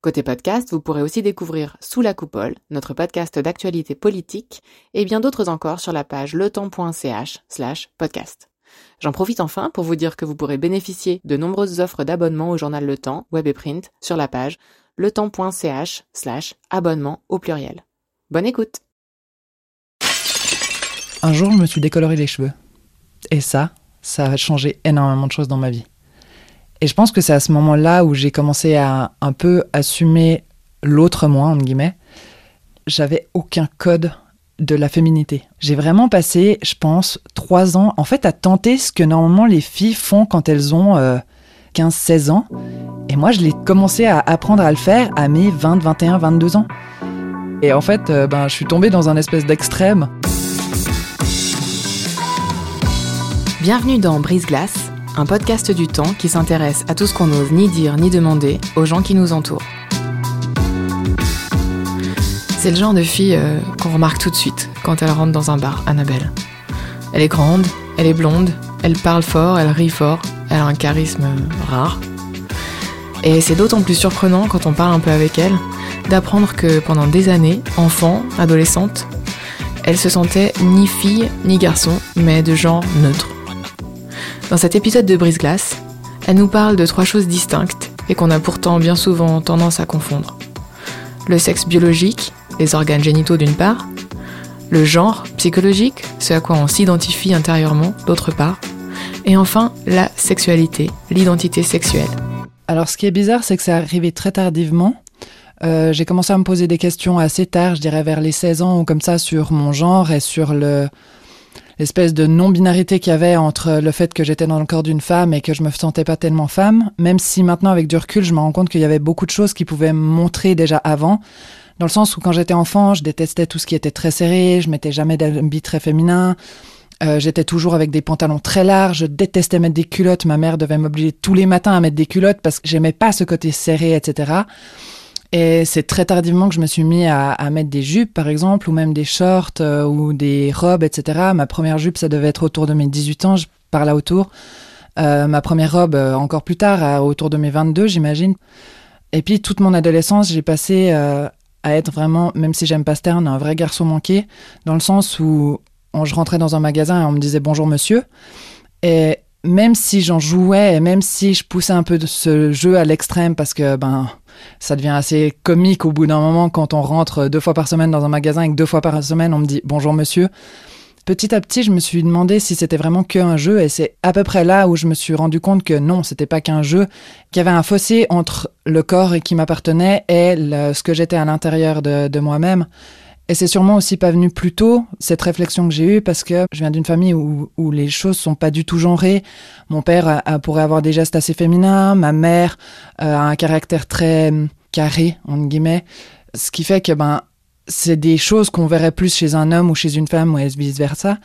Côté podcast, vous pourrez aussi découvrir Sous la coupole, notre podcast d'actualité politique, et bien d'autres encore sur la page letemps.ch slash podcast. J'en profite enfin pour vous dire que vous pourrez bénéficier de nombreuses offres d'abonnement au journal Le Temps, web et print, sur la page letemps.ch slash abonnement au pluriel. Bonne écoute Un jour, je me suis décoloré les cheveux. Et ça, ça a changé énormément de choses dans ma vie. Et je pense que c'est à ce moment-là où j'ai commencé à un peu assumer l'autre moi, entre guillemets. J'avais aucun code de la féminité. J'ai vraiment passé, je pense, trois ans, en fait, à tenter ce que normalement les filles font quand elles ont 15-16 euh, ans. Et moi, je l'ai commencé à apprendre à le faire à mes 20, 21, 22 ans. Et en fait, euh, ben, je suis tombée dans un espèce d'extrême. Bienvenue dans Brise Glace un podcast du temps qui s'intéresse à tout ce qu'on n'ose ni dire ni demander aux gens qui nous entourent. C'est le genre de fille euh, qu'on remarque tout de suite quand elle rentre dans un bar, Annabelle. Elle est grande, elle est blonde, elle parle fort, elle rit fort, elle a un charisme rare. Et c'est d'autant plus surprenant quand on parle un peu avec elle d'apprendre que pendant des années, enfant, adolescente, elle se sentait ni fille ni garçon, mais de genre neutre. Dans cet épisode de Brise-Glace, elle nous parle de trois choses distinctes et qu'on a pourtant bien souvent tendance à confondre. Le sexe biologique, les organes génitaux d'une part, le genre psychologique, ce à quoi on s'identifie intérieurement d'autre part, et enfin la sexualité, l'identité sexuelle. Alors ce qui est bizarre, c'est que c'est arrivé très tardivement. Euh, j'ai commencé à me poser des questions assez tard, je dirais vers les 16 ans ou comme ça, sur mon genre et sur le, l'espèce de non-binarité qu'il y avait entre le fait que j'étais dans le corps d'une femme et que je me sentais pas tellement femme, même si maintenant avec du recul, je me rends compte qu'il y avait beaucoup de choses qui pouvaient me montrer déjà avant, dans le sens où quand j'étais enfant, je détestais tout ce qui était très serré, je mettais jamais d'habits très féminins, euh, j'étais toujours avec des pantalons très larges, je détestais mettre des culottes, ma mère devait m'obliger tous les matins à mettre des culottes parce que j'aimais pas ce côté serré, etc. Et c'est très tardivement que je me suis mis à, mettre des jupes, par exemple, ou même des shorts euh, ou des robes, etc. Ma première jupe, ça devait être autour de mes 18 ans, je, par là autour. Euh, ma première robe, euh, encore plus tard, autour de mes 22, j'imagine. Et puis, toute mon adolescence, j'ai passé à être vraiment, même si j'aime pas ce terme, un vrai garçon manqué, dans le sens où on, je rentrais dans un magasin et on me disait bonjour monsieur. Et même si j'en jouais même si je poussais un peu de ce jeu à l'extrême parce que ben ça devient assez comique au bout d'un moment quand on rentre deux fois par semaine dans un magasin et que deux fois par semaine on me dit bonjour monsieur. Petit à petit, je me suis demandé si c'était vraiment qu'un jeu et c'est à peu près là où je me suis rendu compte que non, c'était pas qu'un jeu, qu'il y avait un fossé entre le corps qui m'appartenait et ce que j'étais à l'intérieur de moi-même. Et c'est sûrement aussi pas venu plus tôt, cette réflexion que j'ai eue, parce que je viens d'une famille où, où, les choses sont pas du tout genrées. Mon père a, pourrait avoir des gestes assez féminins, ma mère euh, a un caractère très hum, carré, entre guillemets. Ce qui fait que, ben, c'est des choses qu'on verrait plus chez un homme ou chez une femme ou vice versa.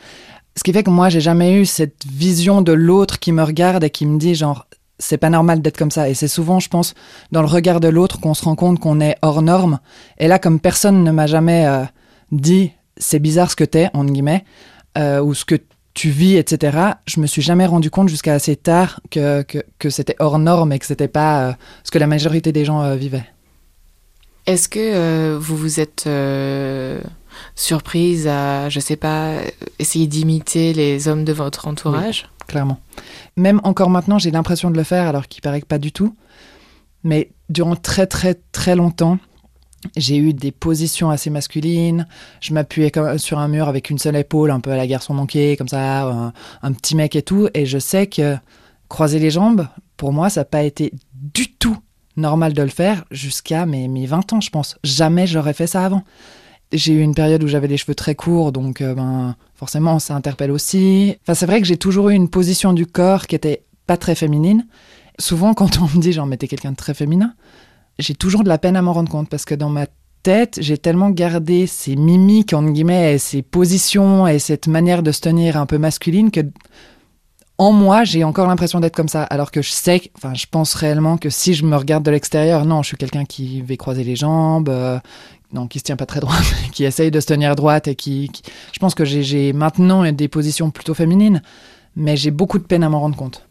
Ce qui fait que moi, j'ai jamais eu cette vision de l'autre qui me regarde et qui me dit genre, c'est pas normal d'être comme ça. Et c'est souvent, je pense, dans le regard de l'autre qu'on se rend compte qu'on est hors norme. Et là, comme personne ne m'a jamais euh, dit c'est bizarre ce que t'es, entre guillemets, euh, ou ce que tu vis, etc., je me suis jamais rendu compte jusqu'à assez tard que, que, que c'était hors norme et que c'était pas euh, ce que la majorité des gens euh, vivaient. Est-ce que vous vous êtes surprise à, je sais pas, essayer d'imiter les hommes de votre entourage? Oui, Clairement. Même encore maintenant, j'ai l'impression de le faire alors qu'il paraît que pas du tout. Mais durant très très très longtemps, j'ai eu des positions assez masculines. Je m'appuyais sur un mur avec une seule épaule, un peu à la garçon manqué, comme ça, un, petit mec et tout. Et je sais que croiser les jambes, pour moi, ça n'a pas été du tout normal de le faire jusqu'à mes, mes 20 ans, je pense. Jamais j'aurais fait ça avant. J'ai eu une période où j'avais les cheveux très courts, donc euh, ben, forcément, ça interpelle aussi. Enfin, c'est vrai que j'ai toujours eu une position du corps qui était pas très féminine. Souvent, quand on me dit, genre, mais t'es quelqu'un de très féminin, j'ai toujours de la peine à m'en rendre compte parce que dans ma tête, j'ai tellement gardé ces mimiques, entre guillemets, et ces positions et cette manière de se tenir un peu masculine que en moi, j'ai encore l'impression d'être comme ça, alors que je sais, enfin, je pense réellement que si je me regarde de l'extérieur, non, je suis quelqu'un qui va croiser les jambes, euh, non, qui se tient pas très droit, qui essaye de se tenir droite et qui, je pense que j'ai maintenant des positions plutôt féminines, mais j'ai beaucoup de peine à m'en rendre compte.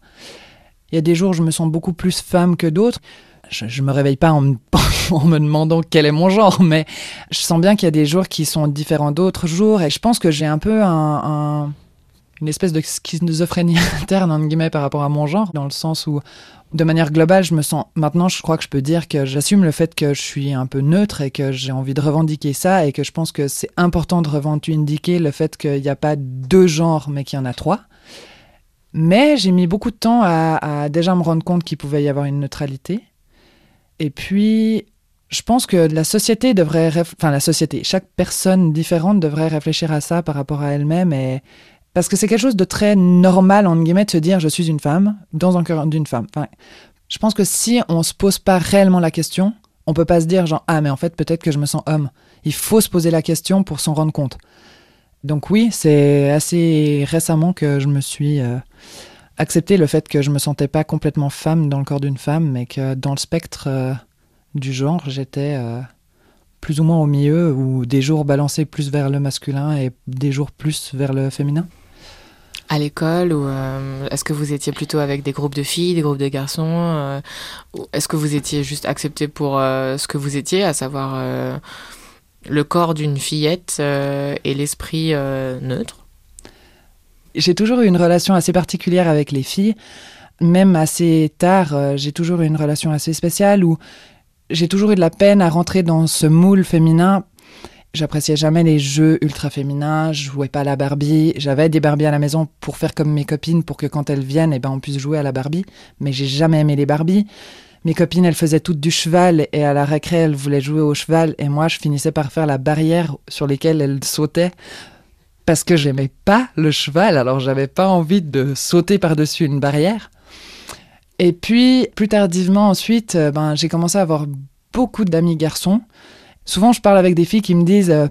Il y a des jours je me sens beaucoup plus femme que d'autres. Je, je me réveille pas en me, demandant quel est mon genre, mais je sens bien qu'il y a des jours qui sont différents d'autres jours, et je pense que j'ai un peu un, un une espèce de schizophrénie interne, entre guillemets, par rapport à mon genre, dans le sens où, de manière globale, je me sens. Maintenant, je crois que je peux dire que j'assume le fait que je suis un peu neutre et que j'ai envie de revendiquer ça et que je pense que c'est important de revendiquer le fait qu'il n'y a pas deux genres, mais qu'il y en a trois. Mais j'ai mis beaucoup de temps à déjà me rendre compte qu'il pouvait y avoir une neutralité. Et puis, je pense que la société devrait, enfin la société, chaque personne différente devrait réfléchir à ça par rapport à elle-même parce que c'est quelque chose de très normal, en guillemets, de se dire je suis une femme dans un cœur d'une femme. Enfin, je pense que si on se pose pas réellement la question, on peut pas se dire genre ah mais en fait peut-être que je me sens homme. Il faut se poser la question pour s'en rendre compte. Donc oui, c'est assez récemment que je me suis euh, accepté le fait que je me sentais pas complètement femme dans le corps d'une femme, mais que dans le spectre euh, du genre, j'étais euh, plus ou moins au milieu, ou des jours balancés plus vers le masculin et des jours plus vers le féminin. À l'école ou euh, est-ce que vous étiez plutôt avec des groupes de filles, des groupes de garçons Est-ce que vous étiez juste accepté pour ce que vous étiez, à savoir le corps d'une fillette et l'esprit neutre? J'ai toujours eu une relation assez particulière avec les filles. Même assez tard, j'ai toujours eu une relation assez spéciale où j'ai toujours eu de la peine à rentrer dans ce moule féminin J'appréciais jamais les jeux ultra féminins, je jouais pas à la Barbie. J'avais des Barbies à la maison pour faire comme mes copines, pour que quand elles viennent, eh ben, on puisse jouer à la Barbie. Mais j'ai jamais aimé les Barbies. Mes copines, elles faisaient toutes du cheval et à la récré, elles voulaient jouer au cheval et moi, je finissais par faire la barrière sur lesquelles elles sautaient parce que j'aimais pas le cheval, alors j'avais pas envie de sauter par-dessus une barrière. Et puis, plus tardivement ensuite, euh, ben, j'ai commencé à avoir beaucoup d'amis garçons Souvent, je parle avec des filles qui me disent euh,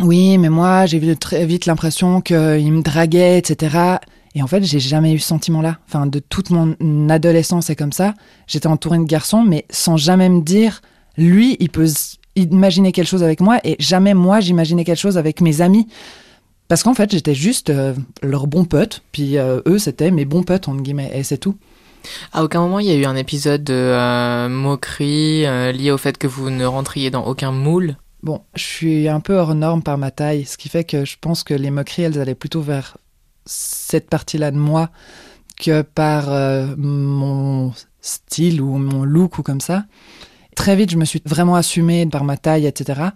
Oui, mais moi, j'ai vu très vite l'impression qu'ils me draguaient, etc. Et en fait, j'ai jamais eu ce sentiment-là. Enfin, de toute mon adolescence et comme ça, j'étais entourée de garçons, mais sans jamais me dire Lui, il peut imaginer quelque chose avec moi, et jamais moi, j'imaginais quelque chose avec mes amis. Parce qu'en fait, j'étais juste euh, leur bon pote, puis euh, eux, c'était mes bons potes, entre guillemets, et c'est tout. À aucun moment il y a eu un épisode de euh, moquerie lié au fait que vous ne rentriez dans aucun moule? Bon, je suis un peu hors norme par ma taille, ce qui fait que je pense que les moqueries, elles allaient plutôt vers cette partie-là de moi que par mon style ou mon look ou comme ça. Très vite, je me suis vraiment assumée par ma taille, etc.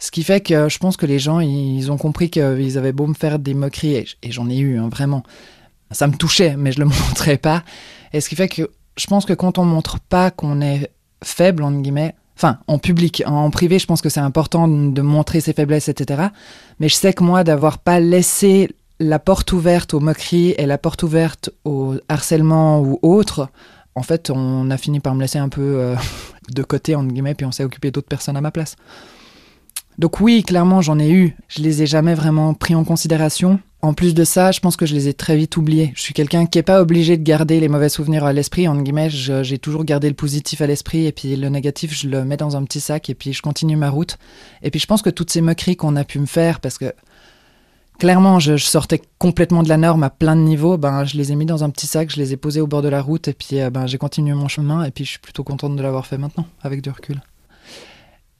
Ce qui fait que je pense que les gens, ils ont compris qu'ils avaient beau me faire des moqueries, et, j'en ai eu, hein, vraiment. Ça me touchait, mais je le montrais pas. Et ce qui fait que je pense que quand on montre pas qu'on est faible, entre guillemets, enfin, en public, en privé, je pense que c'est important de montrer ses faiblesses, etc. Mais je sais que moi, d'avoir pas laissé la porte ouverte aux moqueries et la porte ouverte au harcèlement ou autre, en fait, on a fini par me laisser un peu euh, de côté, entre guillemets, puis on s'est occupé d'autres personnes à ma place. Donc oui, clairement, j'en ai eu. Je les ai jamais vraiment pris en considération. En plus de ça, je pense que je les ai très vite oubliés. Je suis quelqu'un qui n'est pas obligé de garder les mauvais souvenirs à l'esprit. En guillemets, j'ai toujours gardé le positif à l'esprit et puis le négatif, je le mets dans un petit sac et puis je continue ma route. Et puis je pense que toutes ces moqueries qu'on a pu me faire, parce que clairement, je, sortais complètement de la norme à plein de niveaux, ben, je les ai mis dans un petit sac, je les ai posés au bord de la route et puis euh, ben, j'ai continué mon chemin et puis je suis plutôt contente de l'avoir fait maintenant, avec du recul.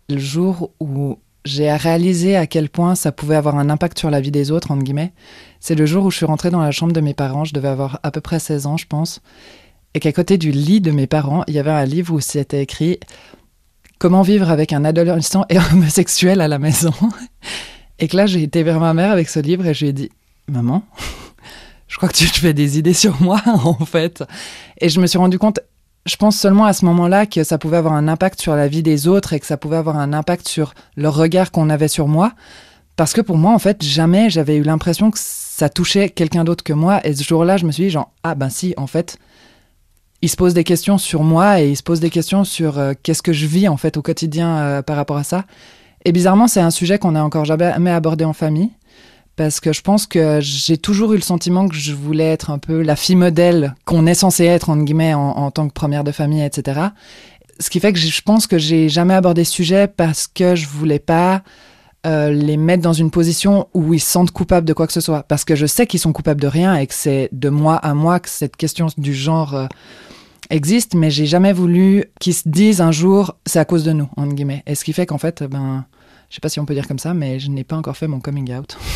Le jour où j'ai réalisé à quel point ça pouvait avoir un impact sur la vie des autres, entre guillemets. C'est le jour où je suis rentrée dans la chambre de mes parents, je devais avoir à peu près 16 ans, je pense, et qu'à côté du lit de mes parents, il y avait un livre où c'était écrit Comment vivre avec un adolescent et homosexuel à la maison? Et que là, j'ai été vers ma mère avec ce livre et je lui ai dit Maman, je crois que tu te fais des idées sur moi, en fait. Et je me suis rendu compte je pense seulement à ce moment-là que ça pouvait avoir un impact sur la vie des autres et que ça pouvait avoir un impact sur le regard qu'on avait sur moi. Parce que pour moi, en fait, jamais j'avais eu l'impression que ça touchait quelqu'un d'autre que moi. Et ce jour-là, je me suis dit, genre, ah ben si, en fait, il se pose des questions sur moi et il se pose des questions sur euh, qu'est-ce que je vis, en fait, au quotidien euh, par rapport à ça. Et bizarrement, c'est un sujet qu'on n'a encore jamais abordé en famille parce que je pense que j'ai toujours eu le sentiment que je voulais être un peu la fille modèle qu'on est censé être, entre guillemets, en, tant que première de famille, etc. Ce qui fait que je pense que j'ai jamais abordé ce sujet parce que je voulais pas euh, les mettre dans une position où ils se sentent coupables de quoi que ce soit. Parce que je sais qu'ils sont coupables de rien et que c'est de moi à moi que cette question du genre euh, existe, mais j'ai jamais voulu qu'ils se disent un jour c'est à cause de nous, entre guillemets. Et ce qui fait qu'en fait, ben, je sais pas si on peut dire comme ça, mais je n'ai pas encore fait mon coming out.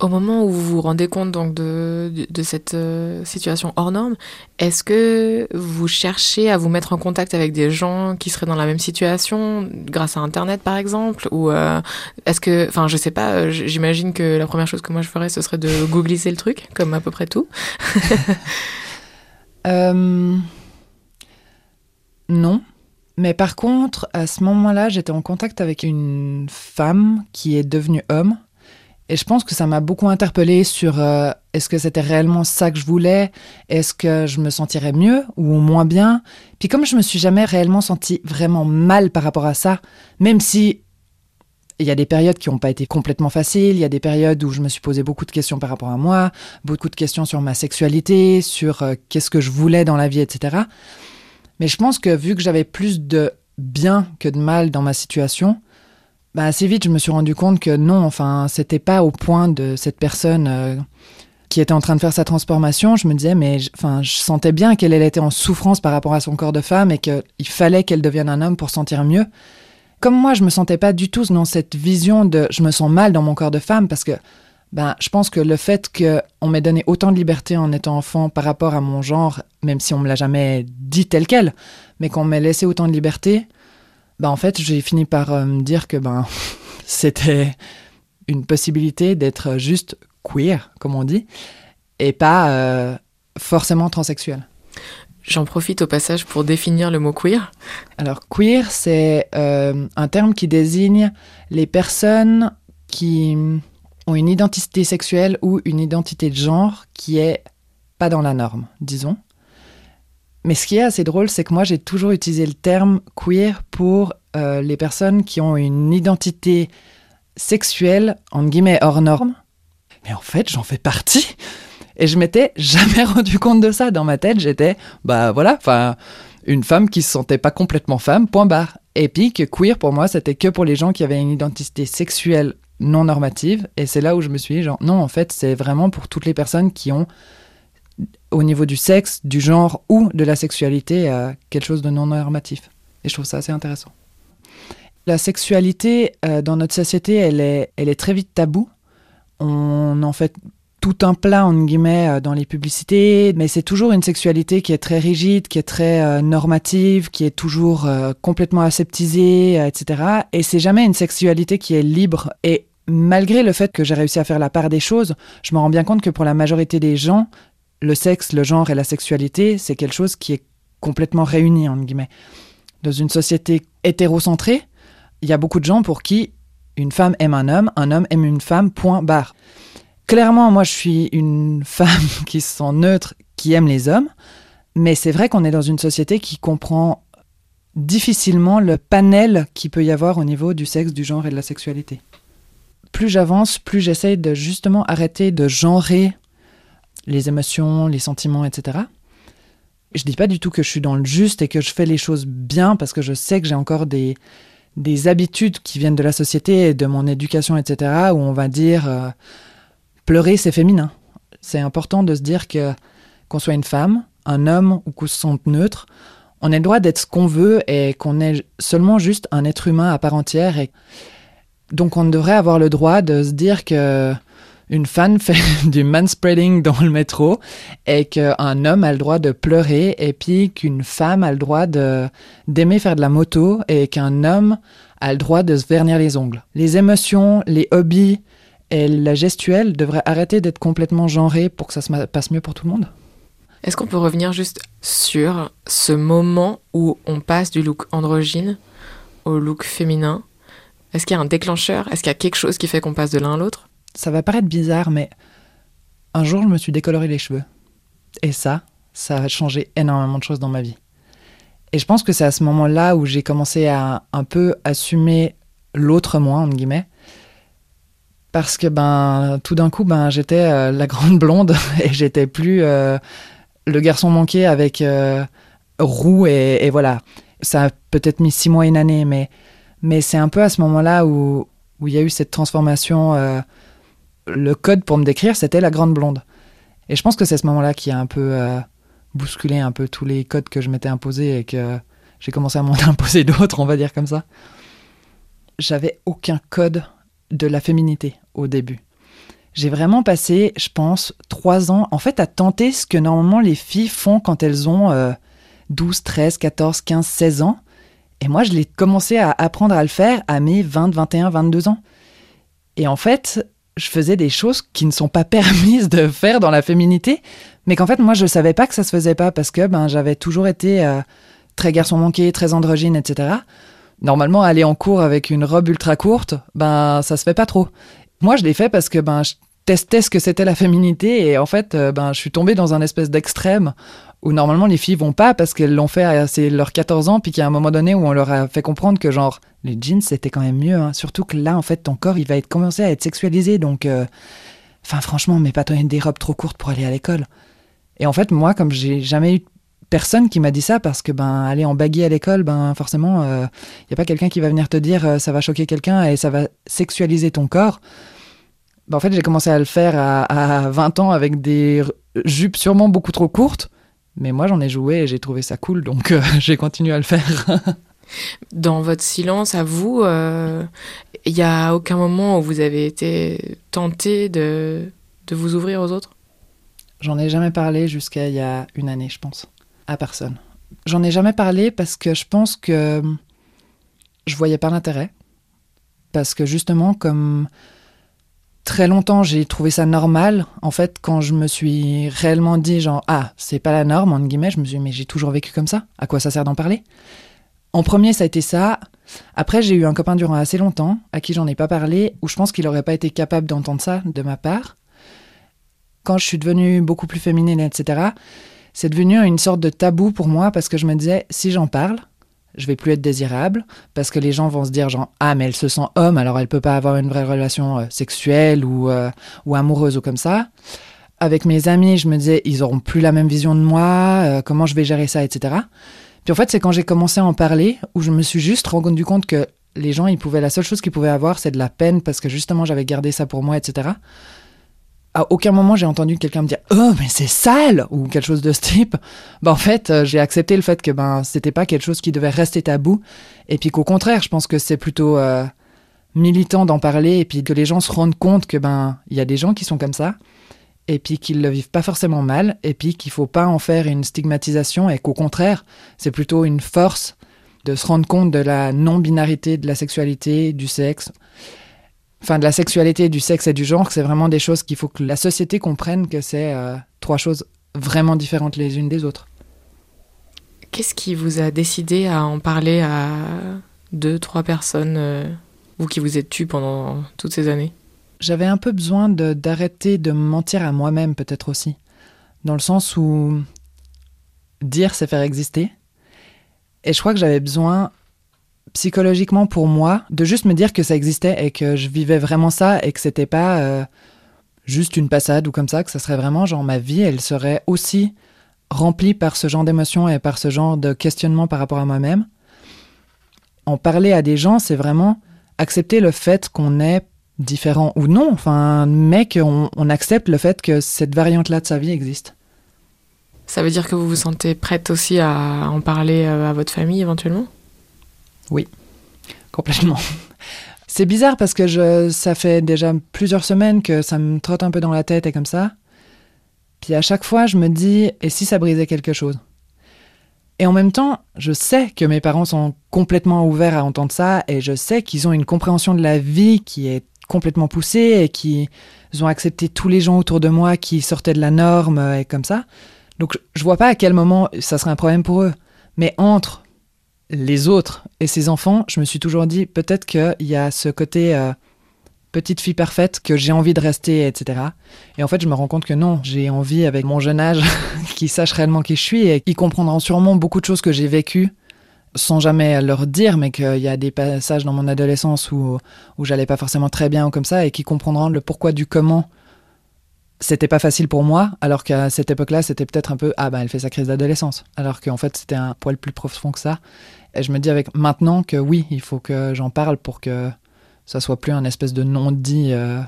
Au moment où vous vous rendez compte donc de, de, cette euh, situation hors norme, est-ce que vous cherchez à vous mettre en contact avec des gens qui seraient dans la même situation grâce à Internet par exemple? Ou euh, est-ce que, enfin je sais pas, euh, j'imagine que la première chose que moi je ferais ce serait de googliser le truc, comme à peu près tout. Non. Mais par contre, à ce moment-là, j'étais en contact avec une femme qui est devenue homme. Et je pense que ça m'a beaucoup interpellée sur euh, est-ce que c'était réellement ça que je voulais? Est-ce que je me sentirais mieux ou moins bien? Puis comme je me suis jamais réellement senti vraiment mal par rapport à ça, même si il y a des périodes qui n'ont pas été complètement faciles, il y a des périodes où je me suis posé beaucoup de questions par rapport à moi, beaucoup de questions sur ma sexualité, sur euh, qu'est-ce que je voulais dans la vie, etc. Mais je pense que vu que j'avais plus de bien que de mal dans ma situation, bah, assez vite, je me suis rendu compte que non, enfin, c'était pas au point de cette personne euh, qui était en train de faire sa transformation. Je me disais, mais enfin, je sentais bien qu'elle était en souffrance par rapport à son corps de femme et qu'il fallait qu'elle devienne un homme pour sentir mieux. Comme moi, je me sentais pas du tout dans cette vision de je me sens mal dans mon corps de femme parce que ben, je pense que le fait qu'on m'ait donné autant de liberté en étant enfant par rapport à mon genre, même si on me l'a jamais dit tel quel, mais qu'on m'ait laissé autant de liberté, bah en fait, j'ai fini par euh, me dire que ben c'était une possibilité d'être juste queer, comme on dit, et pas euh, forcément transsexuel. J'en profite au passage pour définir le mot queer. Alors queer, c'est euh, un terme qui désigne les personnes qui ont une identité sexuelle ou une identité de genre qui est pas dans la norme, disons. Mais ce qui est assez drôle, c'est que moi, j'ai toujours utilisé le terme queer pour euh, les personnes qui ont une identité sexuelle, en guillemets, hors norme. Mais en fait, j'en fais partie. Et je m'étais jamais rendu compte de ça. Dans ma tête, j'étais, bah voilà, enfin, une femme qui se sentait pas complètement femme, point barre. Et puis que queer, pour moi, c'était que pour les gens qui avaient une identité sexuelle non normative. Et c'est là où je me suis dit, genre, non, en fait, c'est vraiment pour toutes les personnes qui ont au niveau du sexe, du genre ou de la sexualité euh, quelque chose de non normatif. Et je trouve ça assez intéressant. La sexualité euh, dans notre société, elle est, elle est très vite taboue. On en fait tout un plat, en guillemets, euh, dans les publicités, mais c'est toujours une sexualité qui est très rigide, qui est très normative, qui est toujours complètement aseptisée, etc. Et c'est jamais une sexualité qui est libre. Et malgré le fait que j'ai réussi à faire la part des choses, je me rends bien compte que pour la majorité des gens, le sexe, le genre et la sexualité, c'est quelque chose qui est complètement réuni, entre guillemets. Dans une société hétérocentrée, il y a beaucoup de gens pour qui une femme aime un homme, un homme aime une femme, point barre. Clairement, moi, je suis une femme qui se sent neutre, qui aime les hommes, mais c'est vrai qu'on est dans une société qui comprend difficilement le panel qui peut y avoir au niveau du sexe, du genre et de la sexualité. Plus j'avance, plus j'essaye de justement arrêter de genrer les émotions, les sentiments, etc. Je dis pas du tout que je suis dans le juste et que je fais les choses bien parce que je sais que j'ai encore des, des habitudes qui viennent de la société et de mon éducation, etc. où on va dire euh, pleurer c'est féminin. C'est important de se dire que qu'on soit une femme, un homme ou qu'on se sente neutre, on a le droit d'être ce qu'on veut et qu'on est seulement juste un être humain à part entière. Et donc on devrait avoir le droit de se dire que une femme fait du manspreading dans le métro et qu'un homme a le droit de pleurer et puis qu'une femme a le droit de d'aimer faire de la moto et qu'un homme a le droit de se vernir les ongles. Les émotions, les hobbies et la gestuelle devraient arrêter d'être complètement genrés pour que ça se passe mieux pour tout le monde. Est-ce qu'on peut revenir juste sur ce moment où on passe du look androgyne au look féminin? Est-ce qu'il y a un déclencheur? Est-ce qu'il y a quelque chose qui fait qu'on passe de l'un à l'autre? Ça va paraître bizarre, mais un jour, je me suis décoloré les cheveux. Et ça, ça a changé énormément de choses dans ma vie. Et je pense que c'est à ce moment-là où j'ai commencé à un peu assumer l'autre moi, entre guillemets. parce que ben tout d'un coup ben j'étais euh, la grande blonde et j'étais plus euh, le garçon manqué avec euh, roux et, et, voilà ça a peut-être mis six mois une année mais mais c'est un peu à ce moment-là où où il y a eu cette transformation euh, le code pour me décrire c'était la grande blonde et je pense que c'est ce moment-là qui a un peu euh, bousculé un peu tous les codes que je m'étais imposé et que j'ai commencé à m'en imposer d'autres on va dire comme ça j'avais aucun code de la féminité au début. J'ai vraiment passé, je pense, trois ans en fait à tenter ce que normalement les filles font quand elles ont euh, 12, 13, 14, 15, 16 ans. Et moi, je l'ai commencé à apprendre à le faire à mes 20, 21, 22 ans. Et en fait, je faisais des choses qui ne sont pas permises de faire dans la féminité, mais qu'en fait, moi, je ne savais pas que ça se faisait pas parce que ben, j'avais toujours été euh, très garçon manqué, très androgyne, etc normalement aller en cours avec une robe ultra courte, ben ça se fait pas trop. Moi, je l'ai fait parce que ben je testais ce que c'était la féminité et en fait, euh, ben je suis tombée dans un espèce d'extrême où normalement les filles vont pas parce qu'elles l'ont fait à c'est leurs 14 ans puis qu'il y a un moment donné où on leur a fait comprendre que genre les jeans c'était quand même mieux hein. surtout que là en fait ton corps il va être commencer à être sexualisé donc euh... enfin franchement mais pas des robes trop courtes pour aller à l'école. Et en fait moi comme j'ai jamais eu personne qui m'a dit ça parce que ben aller en baguille à l'école ben forcément il euh, y a pas quelqu'un qui va venir te dire euh, ça va choquer quelqu'un et ça va sexualiser ton corps ben, en fait j'ai commencé à le faire à, à 20 ans avec des jupes sûrement beaucoup trop courtes mais moi j'en ai joué et j'ai trouvé ça cool donc euh, j'ai continué à le faire dans votre silence à vous il euh, y a aucun moment où vous avez été tenté de de vous ouvrir aux autres? J'en ai jamais parlé jusqu'à il y a une année je pense à personne. J'en ai jamais parlé parce que je pense que je voyais pas l'intérêt. Parce que justement, comme très longtemps j'ai trouvé ça normal, en fait, quand je me suis réellement dit genre ah c'est pas la norme entre guillemets, je me suis dit mais j'ai toujours vécu comme ça. À quoi ça sert d'en parler? En premier ça a été ça. Après j'ai eu un copain durant assez longtemps à qui j'en ai pas parlé, où je pense qu'il aurait pas été capable d'entendre ça de ma part. Quand je suis devenue beaucoup plus féminine, etc c'est devenu une sorte de tabou pour moi parce que je me disais, si j'en parle, je vais plus être désirable parce que les gens vont se dire genre ah mais elle se sent homme alors elle peut pas avoir une vraie relation euh, sexuelle ou euh, ou amoureuse ou comme ça. Avec mes amis, je me disais ils auront plus la même vision de moi, euh, comment je vais gérer ça, etc. Puis en fait c'est quand j'ai commencé à en parler où je me suis juste rendu compte que les gens ils pouvaient la seule chose qu'ils pouvaient avoir c'est de la peine parce que justement j'avais gardé ça pour moi, etc à aucun moment j'ai entendu quelqu'un me dire oh mais c'est sale! ou quelque chose de ce type. Ben, en fait euh, j'ai accepté le fait que ben c'était pas quelque chose qui devait rester tabou. Et puis qu'au contraire je pense que c'est plutôt euh, militant d'en parler et puis que les gens se rendent compte que ben il y a des gens qui sont comme ça et puis qu'ils le vivent pas forcément mal et puis qu'il faut pas en faire une stigmatisation et qu'au contraire c'est plutôt une force de se rendre compte de la non binarité de la sexualité du sexe enfin de la sexualité, du sexe et du genre, c'est vraiment des choses qu'il faut que la société comprenne que c'est euh, trois choses vraiment différentes les unes des autres. Qu'est-ce qui vous a décidé à en parler à deux, trois personnes, euh, vous qui vous êtes tu pendant toutes ces années? J'avais un peu besoin d'arrêter de, de me mentir à moi-même peut-être aussi, dans le sens où dire c'est faire exister. Et je crois que j'avais besoin psychologiquement pour moi de juste me dire que ça existait et que je vivais vraiment ça et que c'était pas euh, juste une passade ou comme ça, que ça serait vraiment genre ma vie, elle serait aussi remplie par ce genre d'émotions et par ce genre de questionnement par rapport à moi-même. En parler à des gens, c'est vraiment accepter le fait qu'on est différent ou non, enfin, mais qu'on on accepte le fait que cette variante-là de sa vie existe. Ça veut dire que vous vous sentez prête aussi à en parler euh, à votre famille éventuellement? Oui, complètement. C'est bizarre parce que je, ça fait déjà plusieurs semaines que ça me trotte un peu dans la tête et comme ça. Puis à chaque fois, je me dis, et si ça brisait quelque chose? Et en même temps, je sais que mes parents sont complètement ouverts à entendre ça, et je sais qu'ils ont une compréhension de la vie qui est complètement poussée, et qu'ils ont accepté tous les gens autour de moi qui sortaient de la norme, et comme ça. Donc je vois pas à quel moment ça serait un problème pour eux. Mais entre les autres et ses enfants, je me suis toujours dit peut-être qu'il y a ce côté euh, petite fille parfaite que j'ai envie de rester, etc. Et en fait, je me rends compte que non, j'ai envie avec mon jeune âge qu'ils sachent réellement qui je suis et qu'ils comprendront sûrement beaucoup de choses que j'ai vécues sans jamais leur dire, mais qu'il y a des passages dans mon adolescence où, où j'allais pas forcément très bien ou comme ça, et qui comprendront le pourquoi du comment c'était pas facile pour moi, alors qu'à cette époque-là, c'était peut-être un peu ah ben elle fait sa crise d'adolescence, alors qu'en fait c'était un poil plus profond que ça. Et je me dis avec maintenant que oui, il faut que j'en parle pour que ça soit plus un espèce de non-dit. Euh,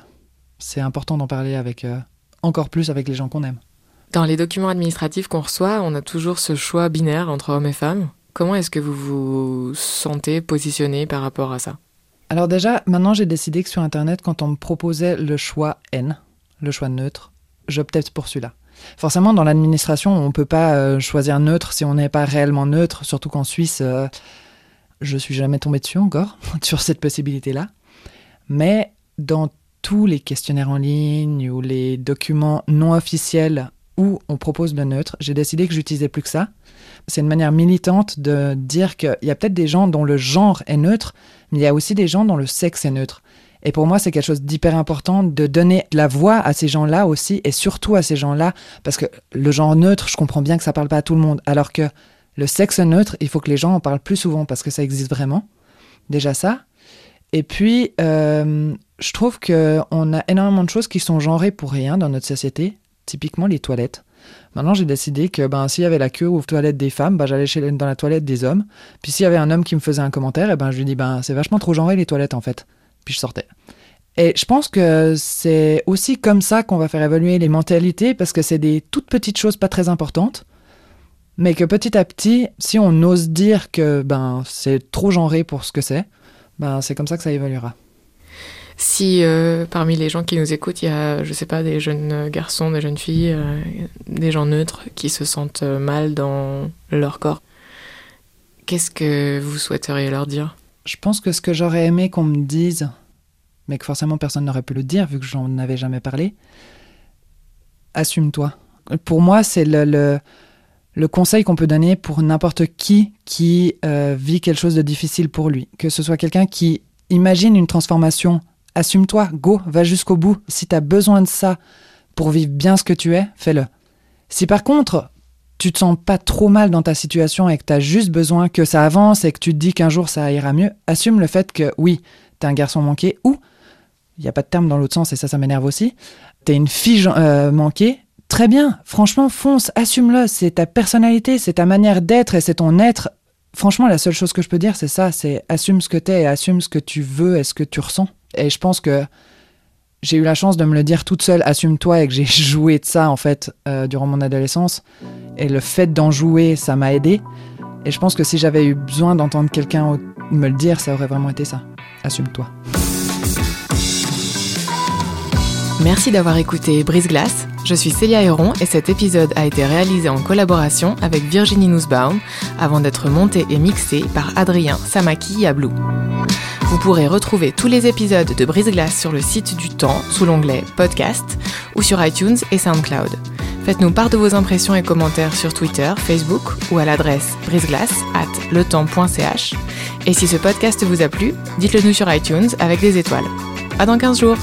c'est important d'en parler avec euh, encore plus avec les gens qu'on aime. Dans les documents administratifs qu'on reçoit, on a toujours ce choix binaire entre hommes et femmes. Comment est-ce que vous vous sentez positionné par rapport à ça? Alors déjà, maintenant j'ai décidé que sur Internet, quand on me proposait le choix N, le choix neutre, j'optais pour celui-là. Forcément, dans l'administration, on ne peut pas euh, choisir neutre si on n'est pas réellement neutre, surtout qu'en Suisse, euh, je suis jamais tombé dessus encore, sur cette possibilité-là. Mais dans tous les questionnaires en ligne ou les documents non officiels où on propose le neutre, j'ai décidé que j'utilisais plus que ça. C'est une manière militante de dire qu'il y a peut-être des gens dont le genre est neutre, mais il y a aussi des gens dont le sexe est neutre. Et pour moi, c'est quelque chose d'hyper important de donner la voix à ces gens-là aussi, et surtout à ces gens-là, parce que le genre neutre, je comprends bien que ça parle pas à tout le monde, alors que le sexe neutre, il faut que les gens en parlent plus souvent, parce que ça existe vraiment. Déjà ça. Et puis, euh, je trouve qu'on a énormément de choses qui sont genrées pour rien dans notre société, typiquement les toilettes. Maintenant, j'ai décidé que ben, s'il y avait la queue aux toilettes des femmes, ben, j'allais dans la toilette des hommes. Puis s'il y avait un homme qui me faisait un commentaire, et ben, je lui dis ben, c'est vachement trop genré les toilettes en fait puis je sortais. Et je pense que c'est aussi comme ça qu'on va faire évoluer les mentalités, parce que c'est des toutes petites choses pas très importantes, mais que petit à petit, si on ose dire que ben c'est trop genré pour ce que c'est, ben c'est comme ça que ça évoluera. Si euh, parmi les gens qui nous écoutent, il y a, je sais pas, des jeunes garçons, des jeunes filles, euh, des gens neutres qui se sentent mal dans leur corps, qu'est-ce que vous souhaiteriez leur dire? Je pense que ce que j'aurais aimé qu'on me dise, mais que forcément personne n'aurait pu le dire vu que j'en avais jamais parlé, assume-toi. Pour moi, c'est le, le, conseil qu'on peut donner pour n'importe qui qui euh, vit quelque chose de difficile pour lui. Que ce soit quelqu'un qui imagine une transformation, assume-toi, go, va jusqu'au bout. Si tu as besoin de ça pour vivre bien ce que tu es, fais-le. Si par contre, tu te sens pas trop mal dans ta situation et que tu as juste besoin que ça avance et que tu te dis qu'un jour ça ira mieux, assume le fait que oui, tu es un garçon manqué ou, il n'y a pas de terme dans l'autre sens et ça, ça m'énerve aussi, tu es une fille euh, manquée, très bien, franchement, fonce, assume-le, c'est ta personnalité, c'est ta manière d'être et c'est ton être. Franchement, la seule chose que je peux dire, c'est ça, c'est assume ce que tu es et assume ce que tu veux et ce que tu ressens. Et je pense que j'ai eu la chance de me le dire toute seule, assume-toi, et que j'ai joué de ça en fait euh, durant mon adolescence. Et le fait d'en jouer, ça m'a aidé. Et je pense que si j'avais eu besoin d'entendre quelqu'un me le dire, ça aurait vraiment été ça. Assume-toi. Merci d'avoir écouté Brise Glace. Je suis Célia Héron et cet épisode a été réalisé en collaboration avec Virginie Nussbaum avant d'être monté et mixé par Adrien Samaki Yablou. Vous pourrez retrouver tous les épisodes de Brise Glace sur le site du Temps sous l'onglet Podcast ou sur iTunes et SoundCloud. Faites-nous part de vos impressions et commentaires sur Twitter, Facebook ou à l'adresse briseglace at letemps.ch. Et si ce podcast vous a plu, dites-le nous sur iTunes avec des étoiles. À dans 15 jours!